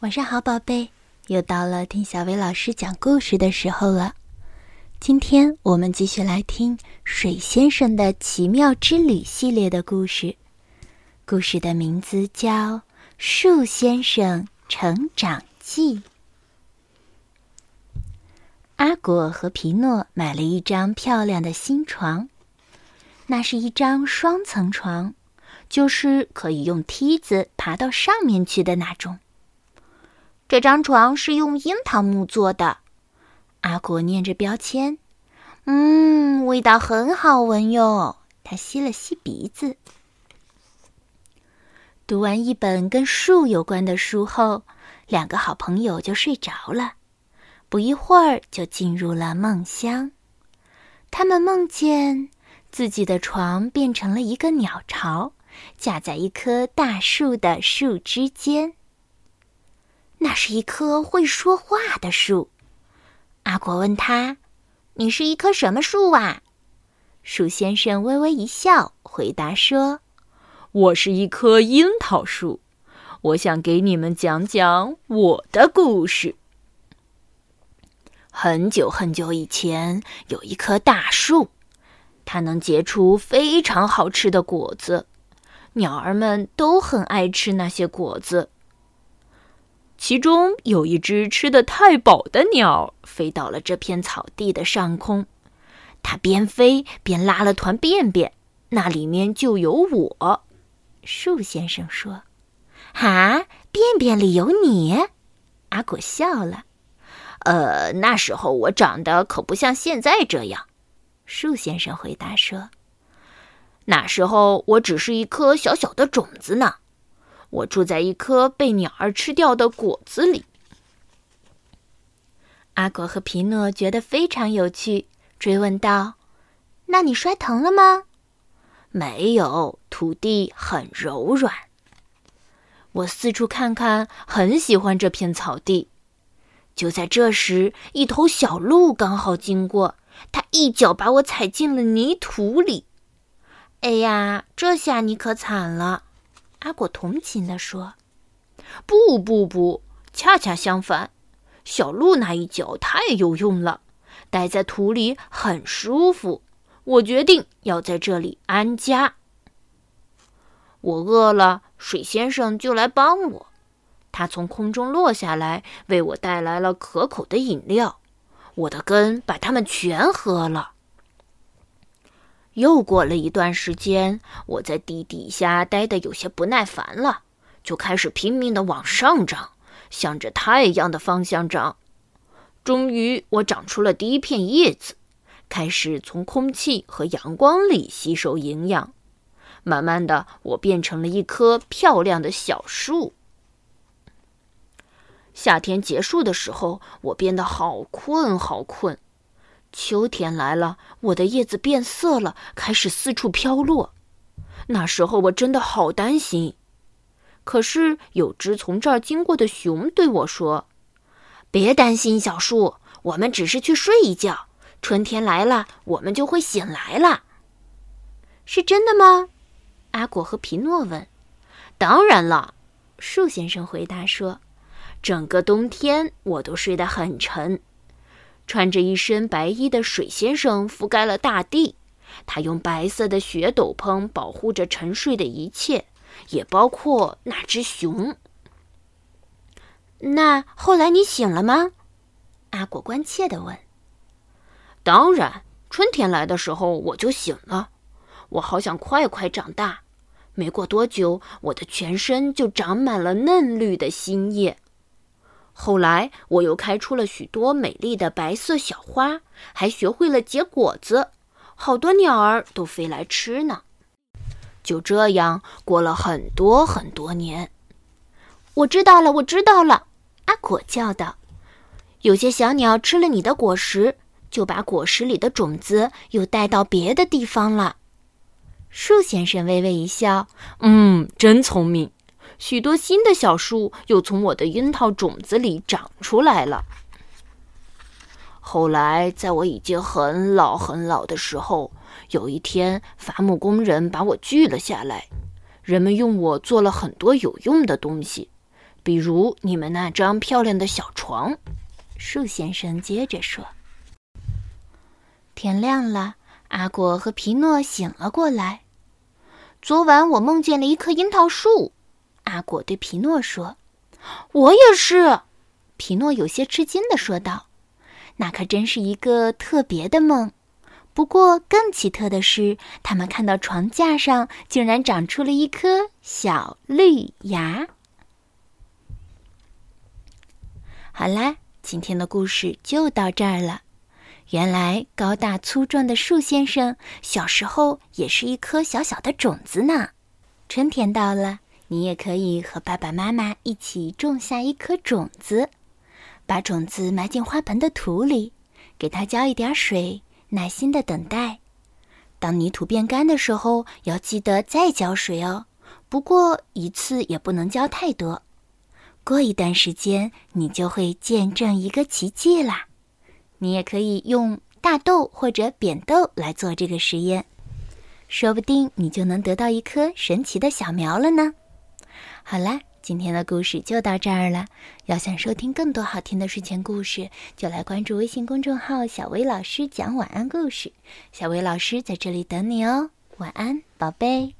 晚上好，宝贝，又到了听小薇老师讲故事的时候了。今天我们继续来听《水先生的奇妙之旅》系列的故事，故事的名字叫《树先生成长记》。阿果和皮诺买了一张漂亮的新床，那是一张双层床，就是可以用梯子爬到上面去的那种。这张床是用樱桃木做的。阿果念着标签，嗯，味道很好闻哟。他吸了吸鼻子。读完一本跟树有关的书后，两个好朋友就睡着了。不一会儿，就进入了梦乡。他们梦见自己的床变成了一个鸟巢，架在一棵大树的树枝间。是一棵会说话的树。阿果问他：“你是一棵什么树啊？”树先生微微一笑，回答说：“我是一棵樱桃树。我想给你们讲讲我的故事。很久很久以前，有一棵大树，它能结出非常好吃的果子，鸟儿们都很爱吃那些果子。”其中有一只吃的太饱的鸟，飞到了这片草地的上空。它边飞边拉了团便便，那里面就有我。树先生说：“哈，便便里有你？”阿果笑了。呃，那时候我长得可不像现在这样。树先生回答说：“那时候我只是一颗小小的种子呢。”我住在一颗被鸟儿吃掉的果子里。阿果和皮诺觉得非常有趣，追问道：“那你摔疼了吗？”“没有，土地很柔软。”我四处看看，很喜欢这片草地。就在这时，一头小鹿刚好经过，它一脚把我踩进了泥土里。哎呀，这下你可惨了。阿果同情地说：“不不不，恰恰相反，小鹿那一脚太有用了，待在土里很舒服。我决定要在这里安家。我饿了，水先生就来帮我。他从空中落下来，为我带来了可口的饮料。我的根把它们全喝了。”又过了一段时间，我在地底下待得有些不耐烦了，就开始拼命地往上长，向着太阳的方向长。终于，我长出了第一片叶子，开始从空气和阳光里吸收营养。慢慢的，我变成了一棵漂亮的小树。夏天结束的时候，我变得好困，好困。秋天来了，我的叶子变色了，开始四处飘落。那时候我真的好担心。可是有只从这儿经过的熊对我说：“别担心，小树，我们只是去睡一觉。春天来了，我们就会醒来了。”是真的吗？阿果和皮诺问。“当然了。”树先生回答说，“整个冬天我都睡得很沉。”穿着一身白衣的水先生覆盖了大地，他用白色的雪斗篷保护着沉睡的一切，也包括那只熊。那后来你醒了吗？阿果关切地问。当然，春天来的时候我就醒了。我好想快快长大。没过多久，我的全身就长满了嫩绿的新叶。后来，我又开出了许多美丽的白色小花，还学会了结果子，好多鸟儿都飞来吃呢。就这样过了很多很多年。我知道了，我知道了，阿果叫道：“有些小鸟吃了你的果实，就把果实里的种子又带到别的地方了。”树先生微微一笑：“嗯，真聪明。”许多新的小树又从我的樱桃种子里长出来了。后来，在我已经很老很老的时候，有一天，伐木工人把我锯了下来。人们用我做了很多有用的东西，比如你们那张漂亮的小床。”树先生接着说。天亮了，阿果和皮诺醒了过来。昨晚我梦见了一棵樱桃树，阿果对皮诺说：“我也是。”皮诺有些吃惊的说道：“那可真是一个特别的梦。不过更奇特的是，他们看到床架上竟然长出了一颗小绿芽。”好啦，今天的故事就到这儿了。原来高大粗壮的树先生小时候也是一颗小小的种子呢。春天到了，你也可以和爸爸妈妈一起种下一颗种子。把种子埋进花盆的土里，给它浇一点水，耐心的等待。当泥土变干的时候，要记得再浇水哦。不过一次也不能浇太多。过一段时间，你就会见证一个奇迹啦。你也可以用大豆或者扁豆来做这个实验，说不定你就能得到一颗神奇的小苗了呢。好啦。今天的故事就到这儿了。要想收听更多好听的睡前故事，就来关注微信公众号“小薇老师讲晚安故事”。小薇老师在这里等你哦，晚安，宝贝。